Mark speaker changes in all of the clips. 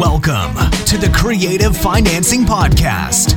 Speaker 1: Welcome to the Creative Financing Podcast,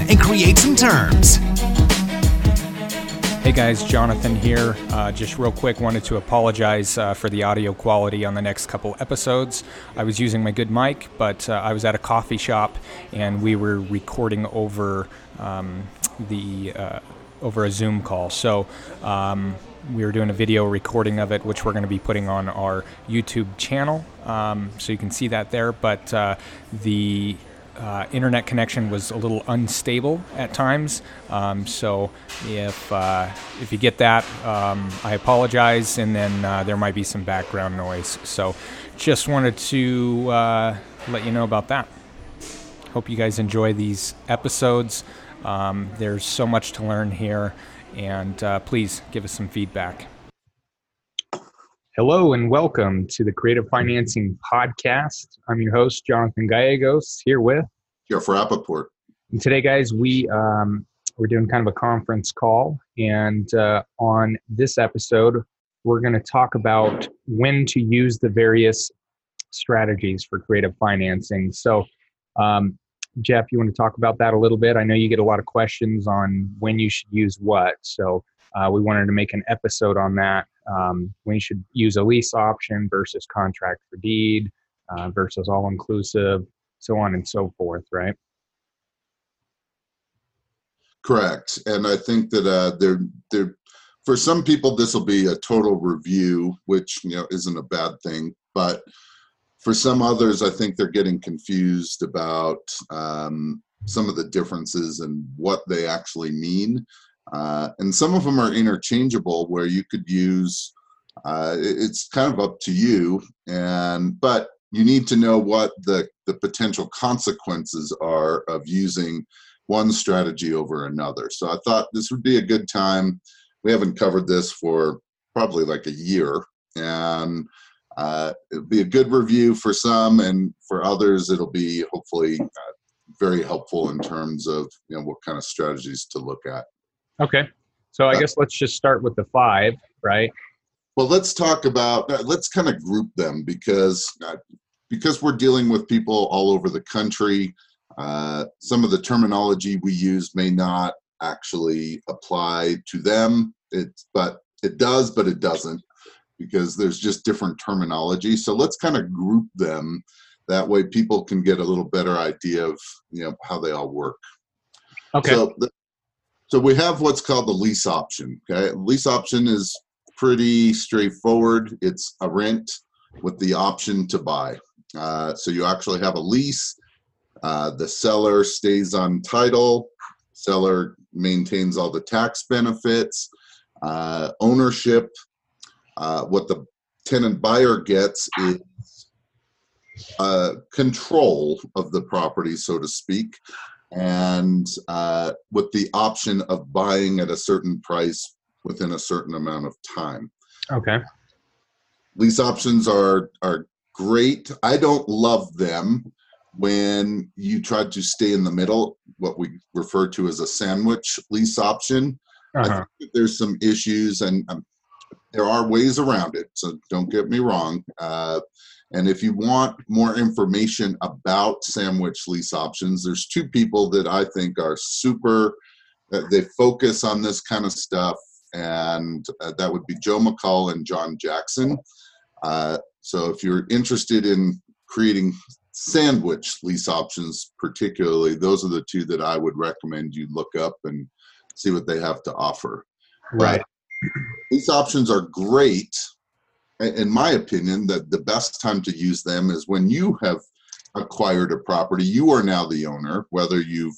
Speaker 1: and create some terms.
Speaker 2: Hey guys, Jonathan here. Uh, just real quick, wanted to apologize uh, for the audio quality on the next couple episodes. I was using my good mic, but uh, I was at a coffee shop and we were recording over um, the uh, over a Zoom call. So um, we were doing a video recording of it, which we're going to be putting on our YouTube channel. Um, so you can see that there. But uh, the uh, internet connection was a little unstable at times. Um, so if uh, if you get that, um, I apologize, and then uh, there might be some background noise. So just wanted to uh, let you know about that. Hope you guys enjoy these episodes. Um, there's so much to learn here and uh, please give us some feedback. Hello and welcome to the Creative Financing Podcast. I'm your host, Jonathan Gallegos, here with
Speaker 3: Jeff Rappaport.
Speaker 2: And today, guys, we um, we're doing kind of a conference call, and uh, on this episode, we're going to talk about when to use the various strategies for creative financing. So, um, Jeff, you want to talk about that a little bit? I know you get a lot of questions on when you should use what. So uh, we wanted to make an episode on that. Um, you should use a lease option versus contract for deed uh, versus all inclusive, so on and so forth, right?
Speaker 3: Correct. And I think that uh, there, there, for some people, this will be a total review, which you know isn't a bad thing. But for some others, I think they're getting confused about um, some of the differences and what they actually mean. Uh, and some of them are interchangeable where you could use uh, it's kind of up to you. And but you need to know what the the potential consequences are of using one strategy over another. So i thought this would be a good time. We haven't covered this for probably like a year. And uh, it'll be a good review for some, and for others, it'll be hopefully uh, very helpful in terms of you know what kind of strategies to look at.
Speaker 2: Okay, so I uh, guess let's just start with the five, right?
Speaker 3: Well, let's talk about uh, let's kind of group them because uh, because we're dealing with people all over the country. Uh, some of the terminology we use may not actually apply to them. It, but it does, but it doesn't because there's just different terminology. So let's kind of group them. That way people can get a little better idea of you know how they all work.
Speaker 2: Okay.
Speaker 3: So, the, so we have what's called the lease option. Okay, lease option is pretty straightforward. It's a rent with the option to buy. Uh, so you actually have a lease. Uh, the seller stays on title. Seller maintains all the tax benefits. Uh, ownership uh, what the tenant buyer gets is uh, control of the property, so to speak, and uh, with the option of buying at a certain price within a certain amount of time.
Speaker 2: Okay.
Speaker 3: Lease options are are great. I don't love them when you try to stay in the middle, what we refer to as a sandwich lease option. Uh-huh. there's some issues, and um, there are ways around it, so don't get me wrong. Uh, and if you want more information about sandwich lease options, there's two people that I think are super. Uh, they focus on this kind of stuff, and uh, that would be Joe McCall and John Jackson. Uh, so if you're interested in creating sandwich lease options, particularly, those are the two that I would recommend you look up and see what they have to offer.
Speaker 2: Right.
Speaker 3: These options are great. In my opinion, that the best time to use them is when you have acquired a property. You are now the owner, whether you've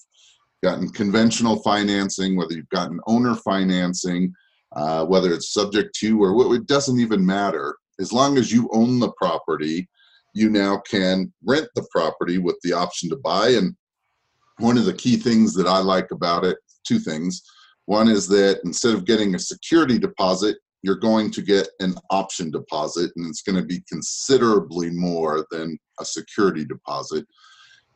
Speaker 3: gotten conventional financing, whether you've gotten owner financing, uh, whether it's subject to or it doesn't even matter. As long as you own the property you now can rent the property with the option to buy. And one of the key things that I like about it, two things. One is that instead of getting a security deposit, you're going to get an option deposit, and it's going to be considerably more than a security deposit.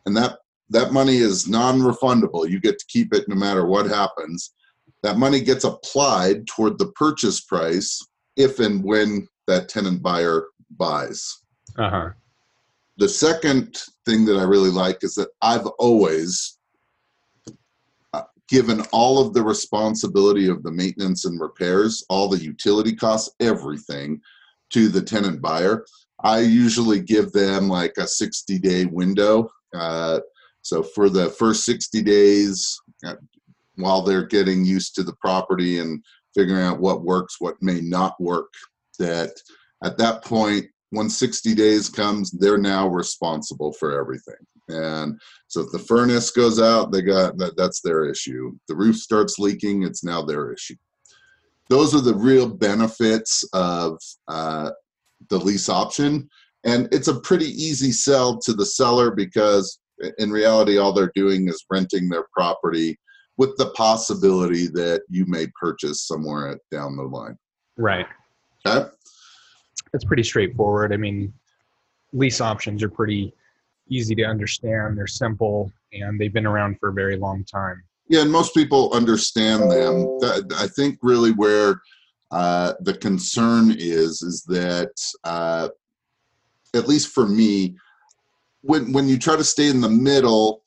Speaker 3: And that that money is non-refundable. You get to keep it no matter what happens. That money gets applied toward the purchase price if and when that tenant buyer buys.
Speaker 2: Uh-huh.
Speaker 3: The second thing that I really like is that I've always given all of the responsibility of the maintenance and repairs, all the utility costs, everything to the tenant buyer. I usually give them like a 60 day window. Uh, so for the first 60 days, uh, while they're getting used to the property and figuring out what works, what may not work, that at that point, when 60 days comes, they're now responsible for everything. And so if the furnace goes out, they got that, that's their issue. The roof starts leaking, it's now their issue. Those are the real benefits of uh, the lease option. And it's a pretty easy sell to the seller because in reality, all they're doing is renting their property with the possibility that you may purchase somewhere down the line.
Speaker 2: Right.
Speaker 3: Okay.
Speaker 2: It's pretty straightforward. I mean, lease options are pretty easy to understand. They're simple and they've been around for a very long time.
Speaker 3: Yeah, and most people understand them. I think really where uh, the concern is is that uh, at least for me, when when you try to stay in the middle,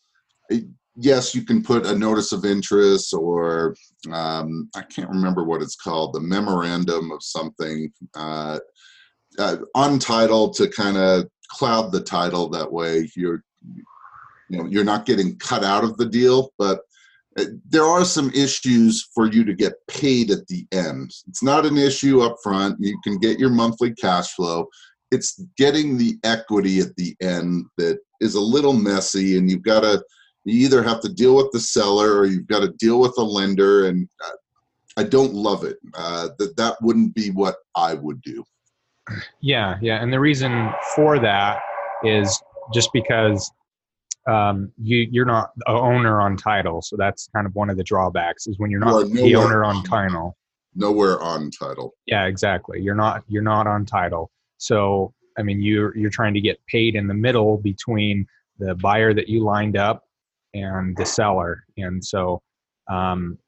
Speaker 3: yes, you can put a notice of interest or um, I can't remember what it's called, the memorandum of something uh, uh, on title to kind of cloud the title. That way, you're you know you're not getting cut out of the deal, but uh, there are some issues for you to get paid at the end. It's not an issue up front. You can get your monthly cash flow. It's getting the equity at the end that is a little messy, and you've got to you either have to deal with the seller or you've got to deal with a lender and uh, i don't love it uh, that that wouldn't be what i would do
Speaker 2: yeah yeah and the reason for that is just because um, you you're not the owner on title so that's kind of one of the drawbacks is when you're not the owner on title
Speaker 3: nowhere on title
Speaker 2: yeah exactly you're not you're not on title so i mean you're you're trying to get paid in the middle between the buyer that you lined up and the seller. And so um,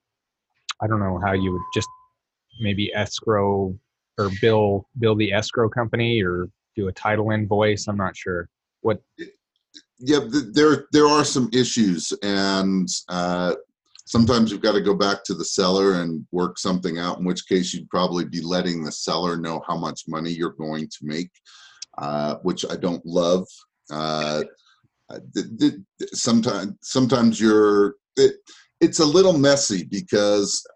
Speaker 2: I don't know how you would just maybe escrow or bill bill the escrow company or do a title invoice. I'm not sure what.
Speaker 3: Yeah, there there are some issues, and uh, sometimes you've got to go back to the seller and work something out. In which case, you'd probably be letting the seller know how much money you're going to make, uh, which I don't love. Uh, sometimes sometimes you're it, it's a little messy because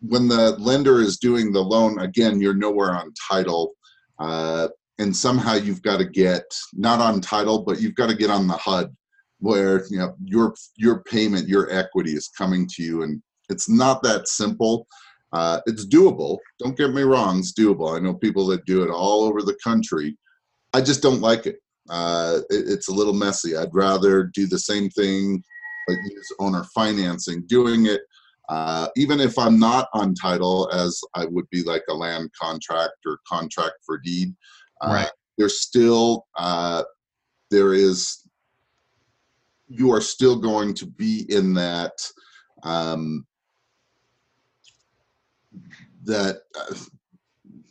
Speaker 3: when the lender is doing the loan again you're nowhere on title. Uh, and somehow you've got to get not on title but you've got to get on the hud where you know your your payment your equity is coming to you. And it's not that simple. Uh, it's doable. Don't get me wrong it's doable. I know people that do it all over the country. I just don't like it. Uh, it, it's a little messy. I'd rather do the same thing, but use owner financing, doing it uh, even if I'm not on title, as I would be like a land contract or contract for deed. Uh, right. There's still uh, there is you are still going to be in that um, that uh,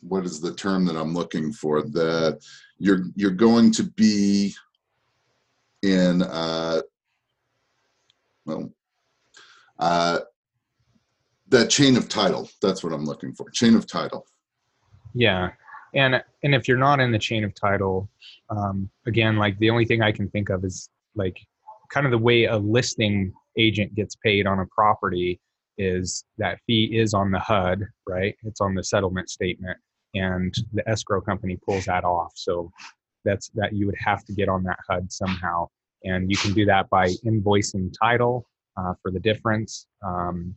Speaker 3: what is the term that I'm looking for? The you're you're going to be in uh, well uh, that chain of title. That's what I'm looking for. Chain of title.
Speaker 2: Yeah, and and if you're not in the chain of title, um, again, like the only thing I can think of is like kind of the way a listing agent gets paid on a property is that fee is on the HUD, right? It's on the settlement statement and the escrow company pulls that off. So that's that you would have to get on that HUD somehow, and you can do that by invoicing title uh, for the difference, um,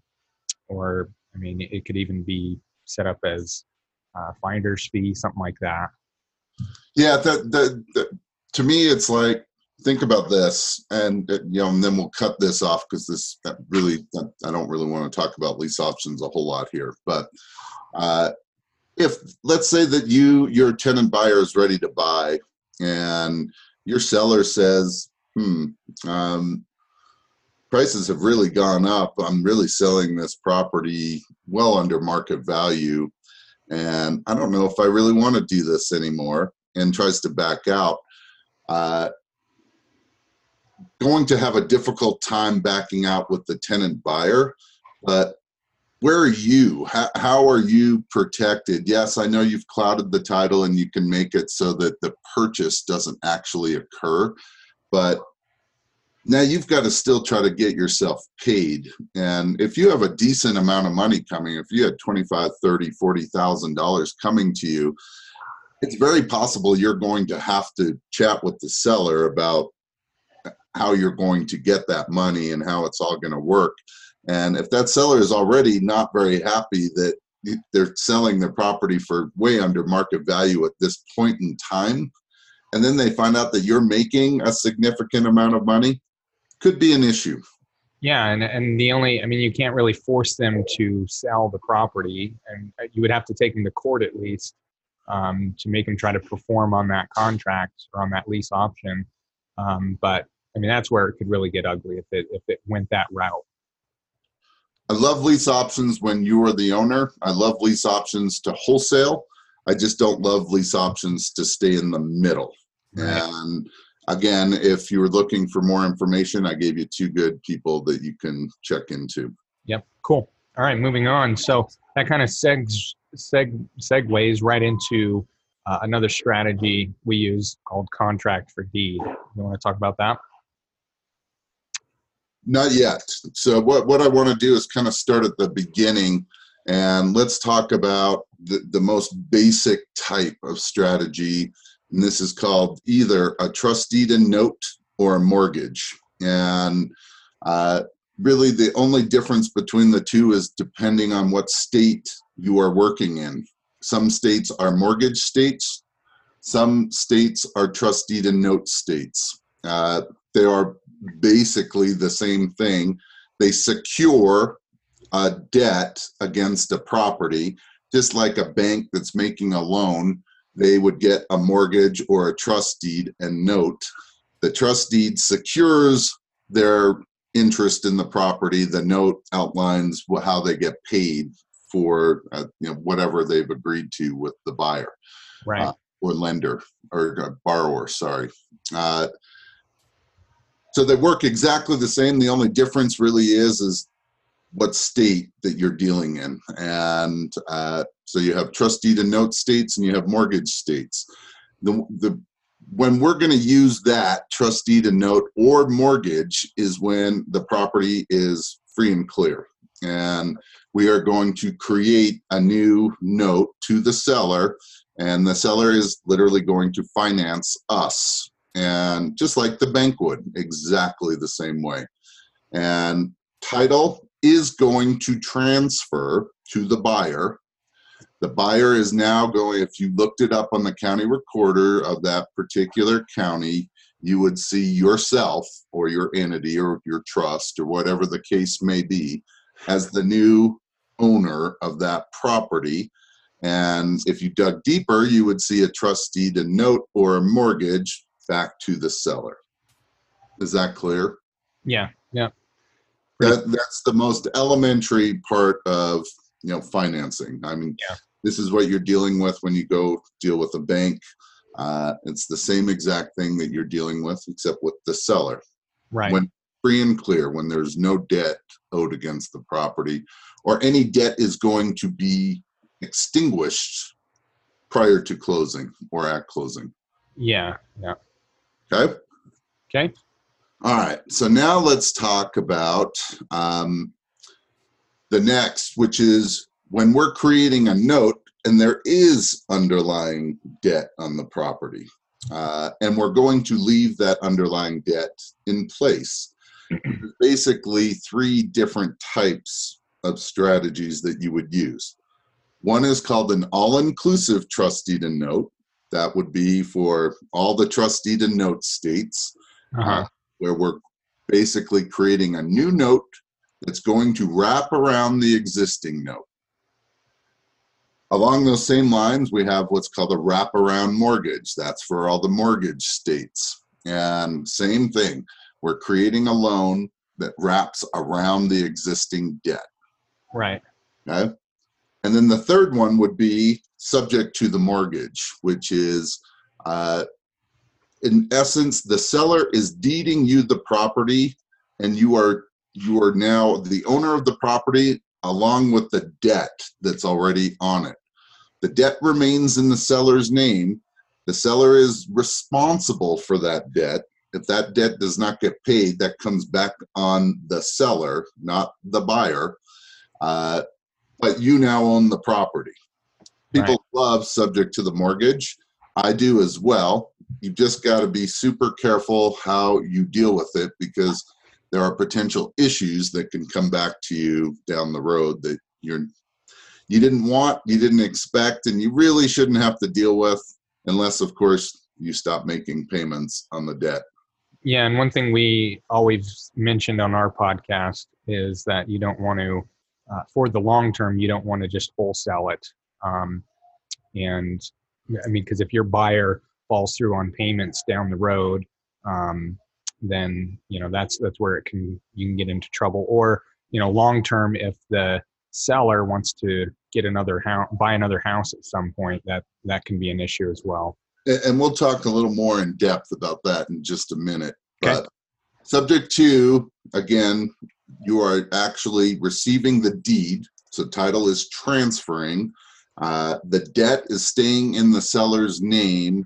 Speaker 2: or I mean, it could even be set up as uh, finder's fee, something like that.
Speaker 3: Yeah, the, the, the to me, it's like think about this, and uh, you know, and then we'll cut this off because this really I don't really want to talk about lease options a whole lot here. But uh, if let's say that you your tenant buyer is ready to buy, and your seller says, "Hmm, um, prices have really gone up. I'm really selling this property well under market value, and I don't know if I really want to do this anymore," and tries to back out. Uh, going to have a difficult time backing out with the tenant buyer, but where are you? How, how are you protected? Yes, I know you've clouded the title and you can make it so that the purchase doesn't actually occur, but now you've got to still try to get yourself paid and if you have a decent amount of money coming if you had 25 30 40 thousand dollars coming to you it's very possible you're going to have to chat with the seller about how you're going to get that money and how it's all going to work. And if that seller is already not very happy that they're selling their property for way under market value at this point in time, and then they find out that you're making a significant amount of money, could be an issue.
Speaker 2: Yeah, and, and the only, I mean, you can't really force them to sell the property, and you would have to take them to court at least um, to make them try to perform on that contract or on that lease option. Um, but I mean, that's where it could really get ugly if it if it went that route.
Speaker 3: I love lease options when you are the owner. I love lease options to wholesale. I just don't love lease options to stay in the middle. Right. And again, if you're looking for more information, I gave you two good people that you can check into.
Speaker 2: Yep, cool. All right, moving on. So that kind of segs, seg, segues right into uh, another strategy we use called contract for deed. You want to talk about that?
Speaker 3: Not yet. So what, what I want to do is kind of start at the beginning and let's talk about the, the most basic type of strategy. And this is called either a trust deed and note or a mortgage. And uh, really the only difference between the two is depending on what state you are working in. Some states are mortgage states. Some states are trust deed and note states. Uh, they are basically the same thing. They secure a debt against a property, just like a bank that's making a loan. They would get a mortgage or a trust deed and note. The trust deed secures their interest in the property. The note outlines how they get paid for uh, you know whatever they've agreed to with the buyer,
Speaker 2: right, uh,
Speaker 3: or lender or uh, borrower. Sorry. Uh, so they work exactly the same. The only difference really is is what state that you're dealing in, and uh, so you have trustee to note states, and you have mortgage states. The the when we're going to use that trustee to note or mortgage is when the property is free and clear, and we are going to create a new note to the seller, and the seller is literally going to finance us and just like the bank would, exactly the same way. And title is going to transfer to the buyer. The buyer is now going, if you looked it up on the county recorder of that particular county, you would see yourself or your entity or your trust or whatever the case may be as the new owner of that property. And if you dug deeper, you would see a trustee a note, or a mortgage back to the seller. Is that clear?
Speaker 2: Yeah, yeah.
Speaker 3: That, that's the most elementary part of you know financing. I mean,
Speaker 2: yeah.
Speaker 3: this is what you're dealing with when you go deal with a bank. Uh, it's the same exact thing that you're dealing with, except with the seller.
Speaker 2: Right.
Speaker 3: When free and clear, when there's no debt owed against the property, or any debt is going to be extinguished prior to closing or at closing.
Speaker 2: Yeah, yeah.
Speaker 3: Okay.
Speaker 2: Okay.
Speaker 3: All right. So now let's talk about um, the next, which is when we're creating a note and there is underlying debt on the property. Uh, and we're going to leave that underlying debt in place. basically three different types of strategies that you would use. One is called an all inclusive trust deed and note, That would be for all the trustee to note states,
Speaker 2: Uh-huh.
Speaker 3: Where we're basically creating a new note that's going to wrap around the existing note. Along those same lines, we have what's called a wraparound mortgage. That's for all the mortgage states. And same thing, we're creating a loan that wraps around the existing debt.
Speaker 2: Right.
Speaker 3: Okay. And then the third one would be subject to the mortgage, which is, uh, in essence, the seller is deeding you the property, and you are you are now the owner of the property along with the debt that's already on it. The debt remains in the seller's name. The seller is responsible for that debt. If that debt does not get paid, that comes back on the seller, not the buyer. Uh, but you now own the property. People love subject to the mortgage. I do as well. You just got to be super careful how you deal with it because there are potential issues that can come back to you down the road that you're you didn't want, you didn't expect, and you really shouldn't have to deal with unless, of course, you stop making payments on the debt.
Speaker 2: Yeah, and one thing we always mentioned on our podcast is that you don't want to, uh, for the long term, you don't want to just wholesale it. Um, and I mean, because if your buyer falls through on payments down the road, um, then you know that's that's where it can you can get into trouble. Or you know, long term, if the seller wants to get another house, buy another house at some point, that that can be an issue as well.
Speaker 3: And we'll talk a little more in depth about that in just a minute.
Speaker 2: Okay.
Speaker 3: But subject to, again, you are actually receiving the deed. So title is transferring. Uh, the debt is staying in the seller's name.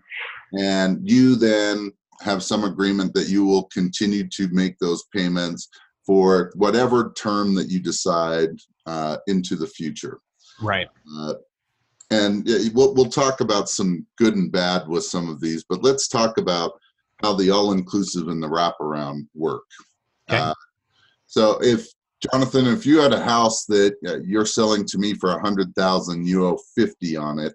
Speaker 3: And you then have some agreement that you will continue to make those payments for whatever term that you decide uh, into the future.
Speaker 2: Right.
Speaker 3: Uh, and we'll, we'll talk about some good and bad with some of these, but let's talk about how the all-inclusive and the wraparound work.
Speaker 2: Okay.
Speaker 3: Uh, so if Jonathan, if you had a house that uh, you're selling to me for a hundred thousand, you owe fifty on it,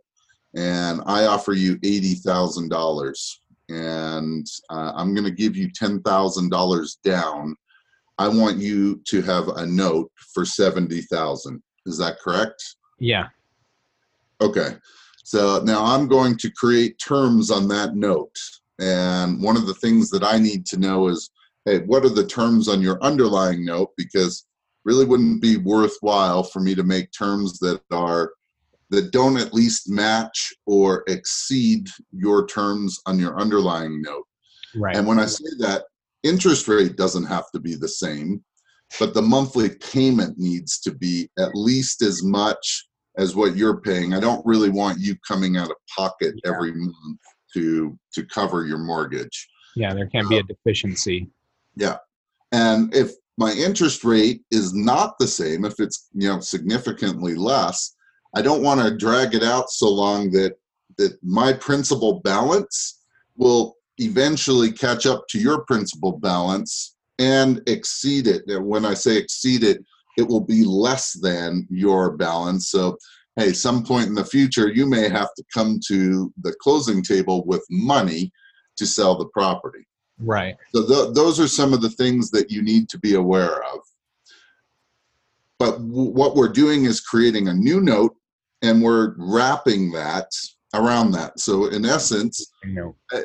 Speaker 3: and I offer you eighty thousand dollars, and uh, I'm going to give you ten thousand dollars down. I want you to have a note for seventy thousand. Is that correct?
Speaker 2: Yeah.
Speaker 3: Okay. So now I'm going to create terms on that note. And one of the things that I need to know is, hey, what are the terms on your underlying note? Because really wouldn't be worthwhile for me to make terms that are that don't at least match or exceed your terms on your underlying note.
Speaker 2: Right.
Speaker 3: And when I say that, interest rate doesn't have to be the same, but the monthly payment needs to be at least as much as what you're paying. I don't really want you coming out of pocket
Speaker 2: Yeah.
Speaker 3: every month to to cover your mortgage.
Speaker 2: yeah, there can be a um, deficiency. Yeah.
Speaker 3: And if my interest rate is not the same, if it's you know significantly less, I don't want to drag it out so long that that my principal balance will eventually catch up to your principal balance and exceed it. And when I say exceed it, it will be less than your balance. So hey, some point in the future, you may have to come to the closing table with money to sell the property.
Speaker 2: Right.
Speaker 3: So th- those are some of the things that you need to be aware of. But w- what we're doing is creating a new note and we're wrapping that around that. So in essence,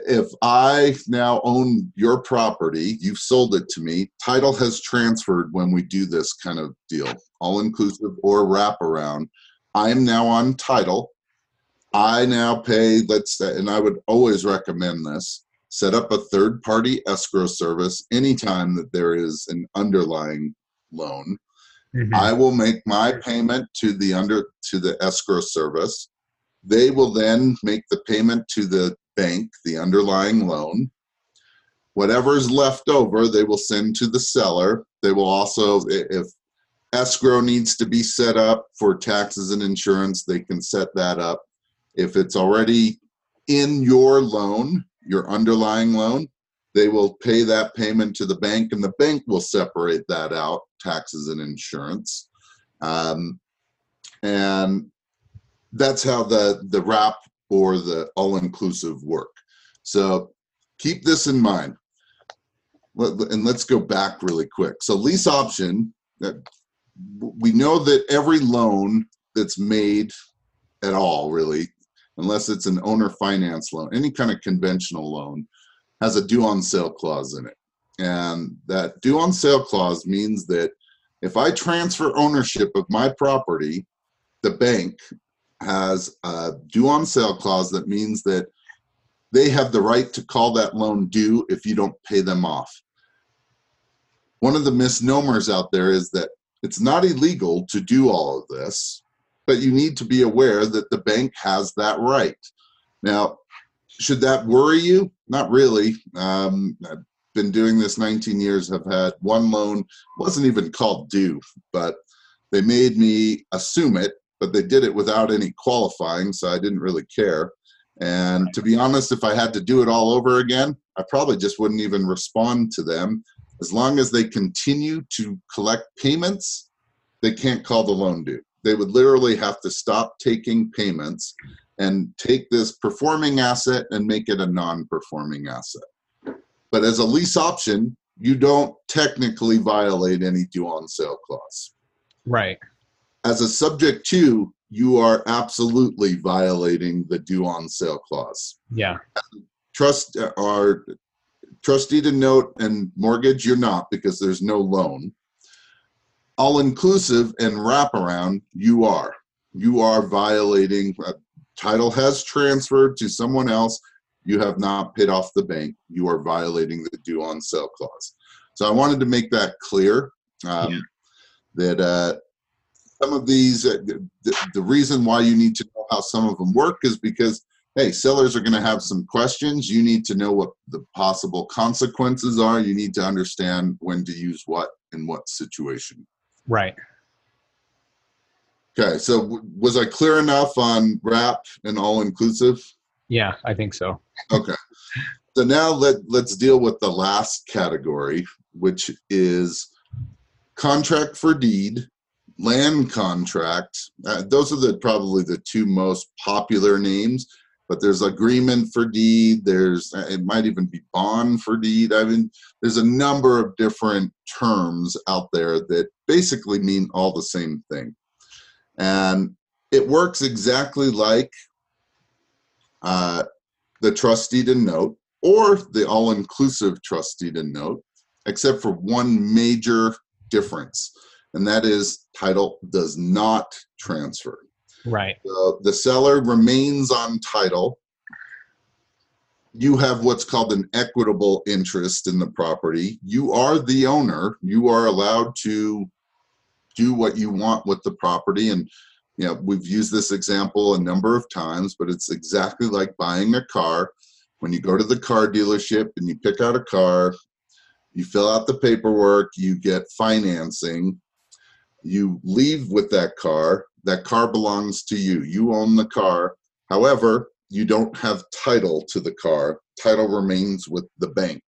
Speaker 3: if I now own your property, you've sold it to me, title has transferred when we do this kind of deal, all inclusive or wraparound. I am now on title. I now pay, let's say, and I would always recommend this set up a third party escrow service anytime that there is an underlying loan.
Speaker 2: Mhm.
Speaker 3: I will make my payment to the under to the escrow service. They will then make the payment to the bank, the underlying loan. Whatever is left over, they will send to the seller. They will also, if escrow needs to be set up for taxes and insurance, they can set that up. If it's already in your loan, your underlying loan, they will pay that payment to the bank and the bank will separate that out taxes and insurance um, and that's how the the wrap or the all-inclusive work. So keep this in mind. And let's go back really quick. So lease option, we know that every loan that's made at all, really, unless it's an owner finance loan, any kind of conventional loan, has a due on sale clause in it. And that due on sale clause means that if I transfer ownership of my property, the bank has a due on sale clause that means that they have the right to call that loan due if you don't pay them off. One of the misnomers out there is that it's not illegal to do all of this, but you need to be aware that the bank has that right. Now, should that worry you? Not really. Um, I've been doing this 19 years, have had one loan, wasn't even called due, but they made me assume it, but they did it without any qualifying, so I didn't really care. And to be honest, if I had to do it all over again, I probably just wouldn't even respond to them. As long as they continue to collect payments, they can't call the loan due. They would literally have to stop taking payments and take this performing asset and make it a non-performing asset. But as a lease option, you don't technically violate any due on sale clause.
Speaker 2: Right.
Speaker 3: As a subject to, you are absolutely violating the due on sale clause.
Speaker 2: Yeah.
Speaker 3: Trust or trustee to note and mortgage, you're not because there's no loan. All inclusive and wraparound, you are. You are violating uh, title has transferred to someone else, you have not paid off the bank, you are violating the due on sale clause. So I wanted to make that clear um, yeah. that uh, some of these, uh, the, the reason why you need to know how some of them work is because hey, sellers are going to have some questions. You need to know what the possible consequences are. You need to understand when to use what in what situation.
Speaker 2: Right.
Speaker 3: Okay, so w- was I clear enough on wrap and all inclusive?
Speaker 2: Yeah, I think so.
Speaker 3: Okay. So now let let's deal with the last category, which is contract for deed, land contract. Uh, those are the probably the two most popular names. But there's agreement for deed. There's uh, it might even be bond for deed. I mean, there's a number of different terms out there that basically mean all the same thing. And it works exactly like uh, the trust deed and note or the all inclusive trust deed and note, except for one major difference, and that is title does not transfer.
Speaker 2: Right.
Speaker 3: So the seller remains on title. You have what's called an equitable interest in the property. You are the owner. You are allowed to do what you want with the property. And you know we've used this example a number of times but it's exactly like buying a car. When you go to the car dealership and you pick out a car you fill out the paperwork you get financing you leave with that car that car belongs to you. You own the car. However you don't have title to the car. Title remains with the bank.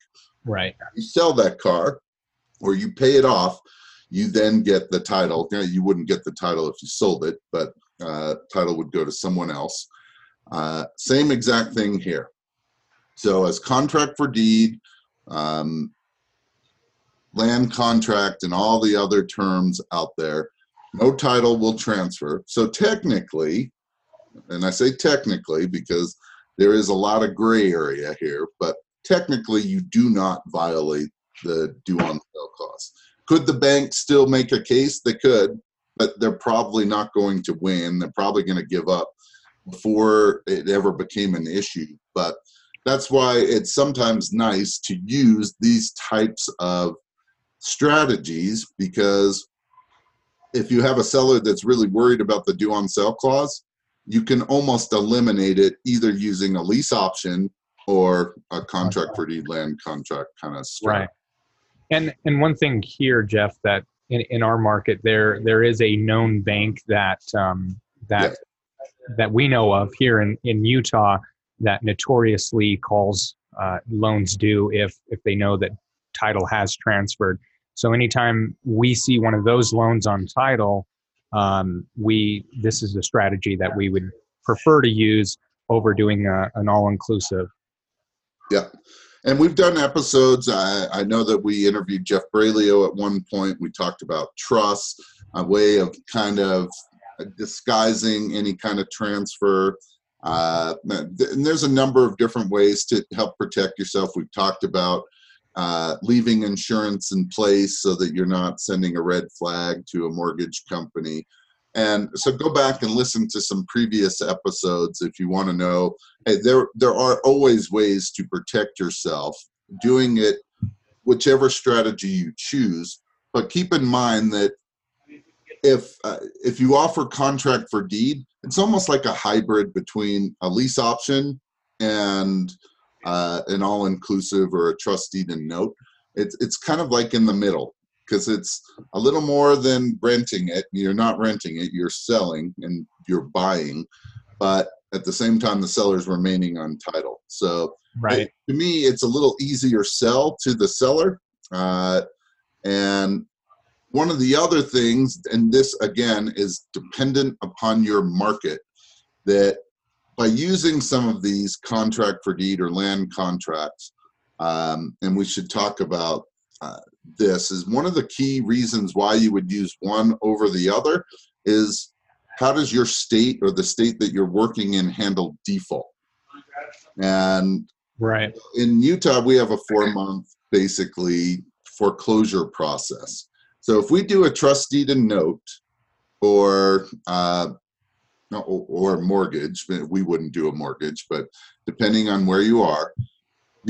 Speaker 2: Right.
Speaker 3: You sell that car or you pay it off you then get the title. You, know, you wouldn't get the title if you sold it, but uh, title would go to someone else. Uh, same exact thing here. So as contract for deed, um, land contract, and all the other terms out there, no title will transfer. So technically, and I say technically because there is a lot of gray area here, but technically you do not violate the due on sale clause. Could the bank still make a case? They could, but they're probably not going to win. They're probably going to give up before it ever became an issue. But that's why it's sometimes nice to use these types of strategies because if you have a seller that's really worried about the due on sale clause, you can almost eliminate it either using a lease option or a contract for deed land contract kind of strategy.
Speaker 2: Right. And and one thing here, Jeff, that in, in our market there there is a known bank that um, that that we know of here in, in Utah that notoriously calls uh, loans due if if they know that title has transferred. So anytime we see one of those loans on title, um, we this is a strategy that we would prefer to use over doing a, an all-inclusive.
Speaker 3: Yeah. And we've done episodes. I, I know that we interviewed Jeff Braylio at one point. We talked about trust, a way of kind of disguising any kind of transfer. Uh, and there's a number of different ways to help protect yourself. We've talked about uh, leaving insurance in place so that you're not sending a red flag to a mortgage company. And so go back and listen to some previous episodes if you want to know. Hey, there there are always ways to protect yourself. Doing it whichever strategy you choose, but keep in mind that if uh, if you offer contract for deed, it's almost like a hybrid between a lease option and uh, an all-inclusive or a trust deed and note. It's it's kind of like in the middle because it's a little more than renting it. You're not renting it; you're selling and you're buying, but at the same time, the seller's remaining on title. So,
Speaker 2: right
Speaker 3: it, to me, it's a little easier sell to the seller, uh, and one of the other things, and this again is dependent upon your market, that by using some of these contract for deed or land contracts, um, and we should talk about uh, this, is one of the key reasons why you would use one over the other is how does your state or the state that you're working in handle default? And
Speaker 2: right
Speaker 3: in Utah, we have a four month basically foreclosure process. So if we do a trust deed and note or uh, or mortgage, we wouldn't do a mortgage, but depending on where you are,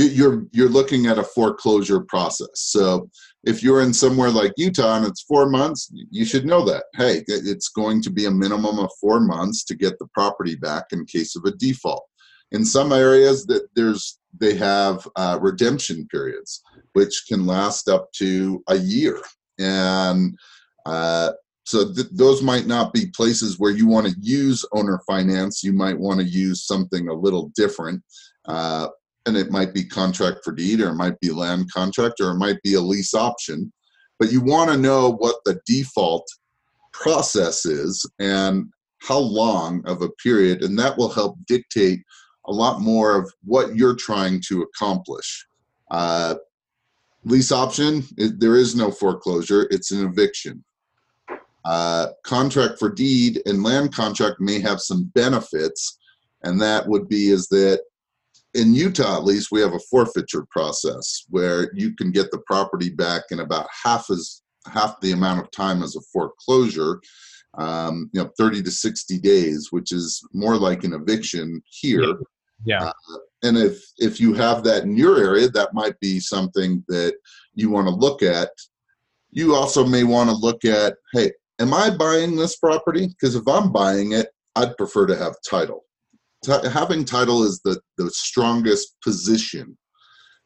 Speaker 3: you're you're looking at a foreclosure process. So if you're in somewhere like Utah and it's four months, you should know that. Hey, it's going to be a minimum of four months to get the property back in case of a default. In some areas, that there's they have uh, redemption periods, which can last up to a year and uh, so th- those might not be places where you want to use owner finance. You might want to use something a little different. Uh, and it might be contract for deed, or it might be land contract, or it might be a lease option. But you want to know what the default process is and how long of a period, and that will help dictate a lot more of what you're trying to accomplish. Uh, lease option, it, there is no foreclosure, it's an eviction. Uh, contract for deed and land contract may have some benefits, and that would be is that in Utah, at least, we have a forfeiture process where you can get the property back in about half as half the amount of time as a foreclosure. Um, you know, 30 to 60 days, which is more like an eviction here.
Speaker 2: Yeah. Uh,
Speaker 3: and if if you have that in your area that might be something that you want to look at you also may want to look at hey am i buying this property because if i'm buying it i'd prefer to have title T- having title is the the strongest position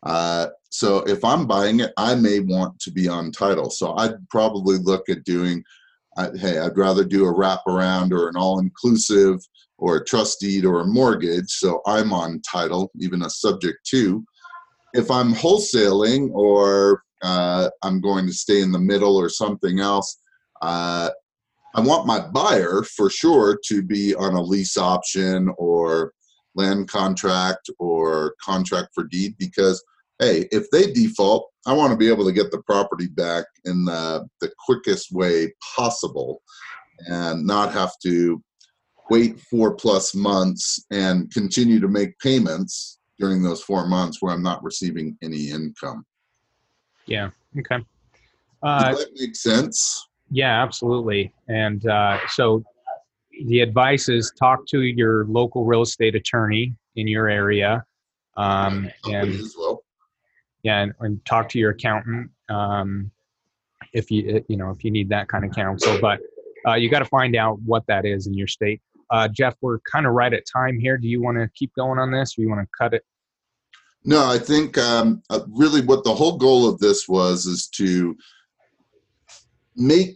Speaker 3: uh, so if i'm buying it i may want to be on title so i'd probably look at doing uh, hey i'd rather do a wraparound or an all-inclusive or a trust deed or a mortgage, so I'm on title, even a subject to. If I'm wholesaling or uh, I'm going to stay in the middle or something else, uh, I want my buyer for sure to be on a lease option or land contract or contract for deed because hey, if they default, I want to be able to get the property back in the, the quickest way possible and not have to wait four plus months and continue to make payments during those four months where I'm not receiving any income.
Speaker 2: Yeah. Okay.
Speaker 3: Uh, Does that make sense?
Speaker 2: Yeah, absolutely. And uh, so the advice is talk to your local real estate attorney in your area, um, and yeah, and, and, talk to your accountant um, if you you know if you need that kind of counsel. But uh, you got to find out what that is in your state uh, Jeff, we're kind of right at time here. Do you want to keep going on this or you want to cut it?
Speaker 3: No, I think um, uh, really what the whole goal of this was is to make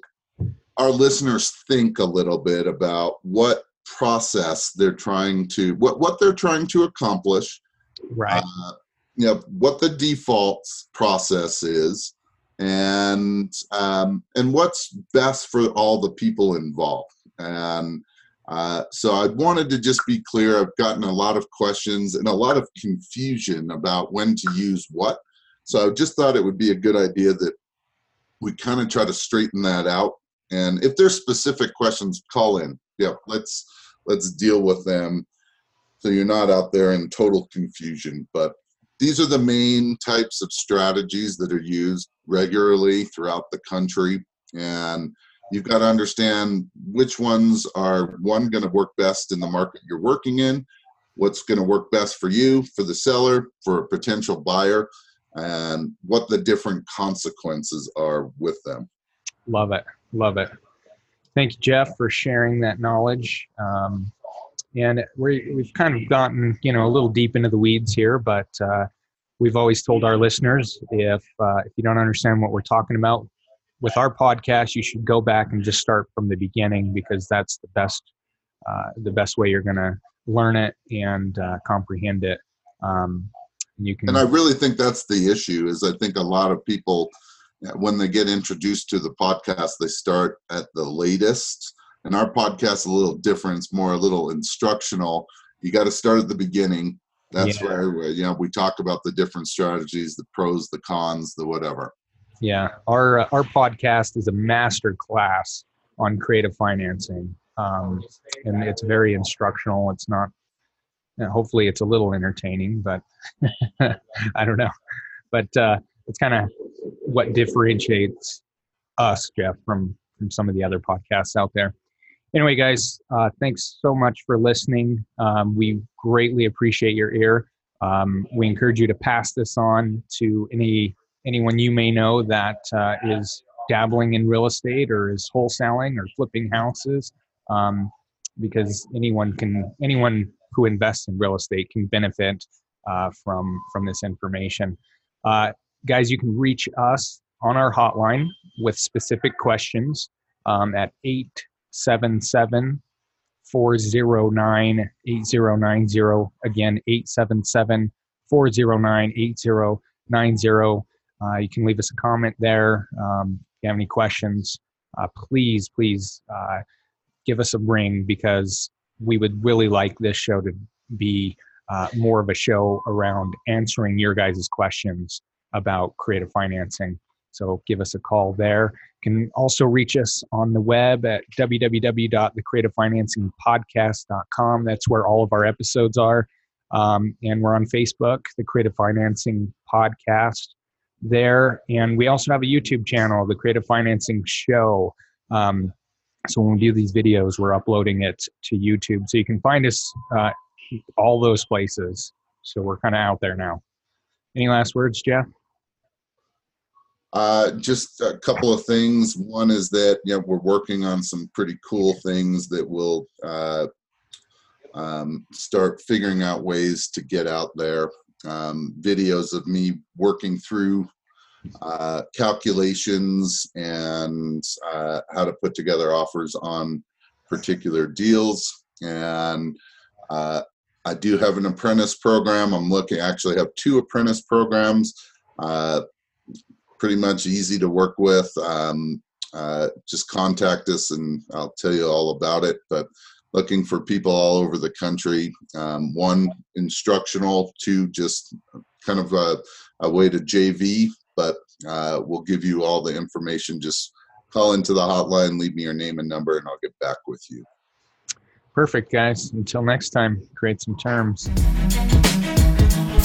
Speaker 3: our listeners think a little bit about what process they're trying to what what they're trying to accomplish
Speaker 2: right uh,
Speaker 3: you know what the default process is and um, and what's best for all the people involved and Uh, so I wanted to just be clear. I've gotten a lot of questions and a lot of confusion about when to use what. So I just thought it would be a good idea that we kind of try to straighten that out. And if there's specific questions, call in. Yeah, let's let's deal with them so you're not out there in total confusion. But these are the main types of strategies that are used regularly throughout the country. And you've got to understand which ones are one going to work best in the market you're working in, what's going to work best for you, for the seller, for a potential buyer, and what the different consequences are with them.
Speaker 2: Love it. Love it. Thank you, Jeff, for sharing that knowledge. Um, and we have kind of gotten, you know, a little deep into the weeds here, but uh, we've always told our listeners if uh, if you don't understand what we're talking about with our podcast, you should go back and just start from the beginning because that's the best uh, the best way you're going to learn it and uh, comprehend it. Um,
Speaker 3: you can. And I really think that's the issue. Is I think a lot of people when they get introduced to the podcast, they start at the latest. And our podcast is a little different. It's more a little instructional. You got to start at the beginning. That's yeah. where you know we talk about the different strategies, the pros, the cons, the whatever.
Speaker 2: Yeah, our uh, our podcast is a master class on creative financing, um, and it's very instructional. It's not. Hopefully, it's a little entertaining, but I don't know. But uh, it's kind of what differentiates us, Jeff, from from some of the other podcasts out there. Anyway, guys, uh, thanks so much for listening. Um, we greatly appreciate your ear. Um, we encourage you to pass this on to any anyone you may know that uh, is dabbling in real estate or is wholesaling or flipping houses, um, because anyone can anyone who invests in real estate can benefit uh, from from this information. Uh, guys, you can reach us on our hotline with specific questions um, at 877 409 8090. Again, 877 409 8090. Uh, you can leave us a comment there. Um, if you have any questions, uh, please, please uh, give us a ring because we would really like this show to be uh, more of a show around answering your guys' questions about creative financing. So give us a call there. You can also reach us on the web at www.thecreativefinancingpodcast.com. That's where all of our episodes are. Um, and we're on Facebook, the Creative Financing Podcast there. And we also have a YouTube channel, the Creative Financing Show. Um, so when we do these videos, we're uploading it to YouTube. So you can find us uh, all those places. So we're kind of out there now. Any last words, Jeff?
Speaker 3: Uh, just a couple of things. One is that you know we're working on some pretty cool things that will uh, um, start figuring out ways to get out there. Um, videos of me working through uh, calculations and uh, how to put together offers on particular deals. And uh, I do have an apprentice program. I'm looking actually have two apprentice programs. Uh, pretty much easy to work with. Um, uh, just contact us and I'll tell you all about it. But looking for people all over the country. Um, one instructional, two just kind of a, a way to JV. But uh, we'll give you all the information. Just call into the hotline, leave me your name and number, and I'll get back with you.
Speaker 2: Perfect, guys. Until next time, create some terms.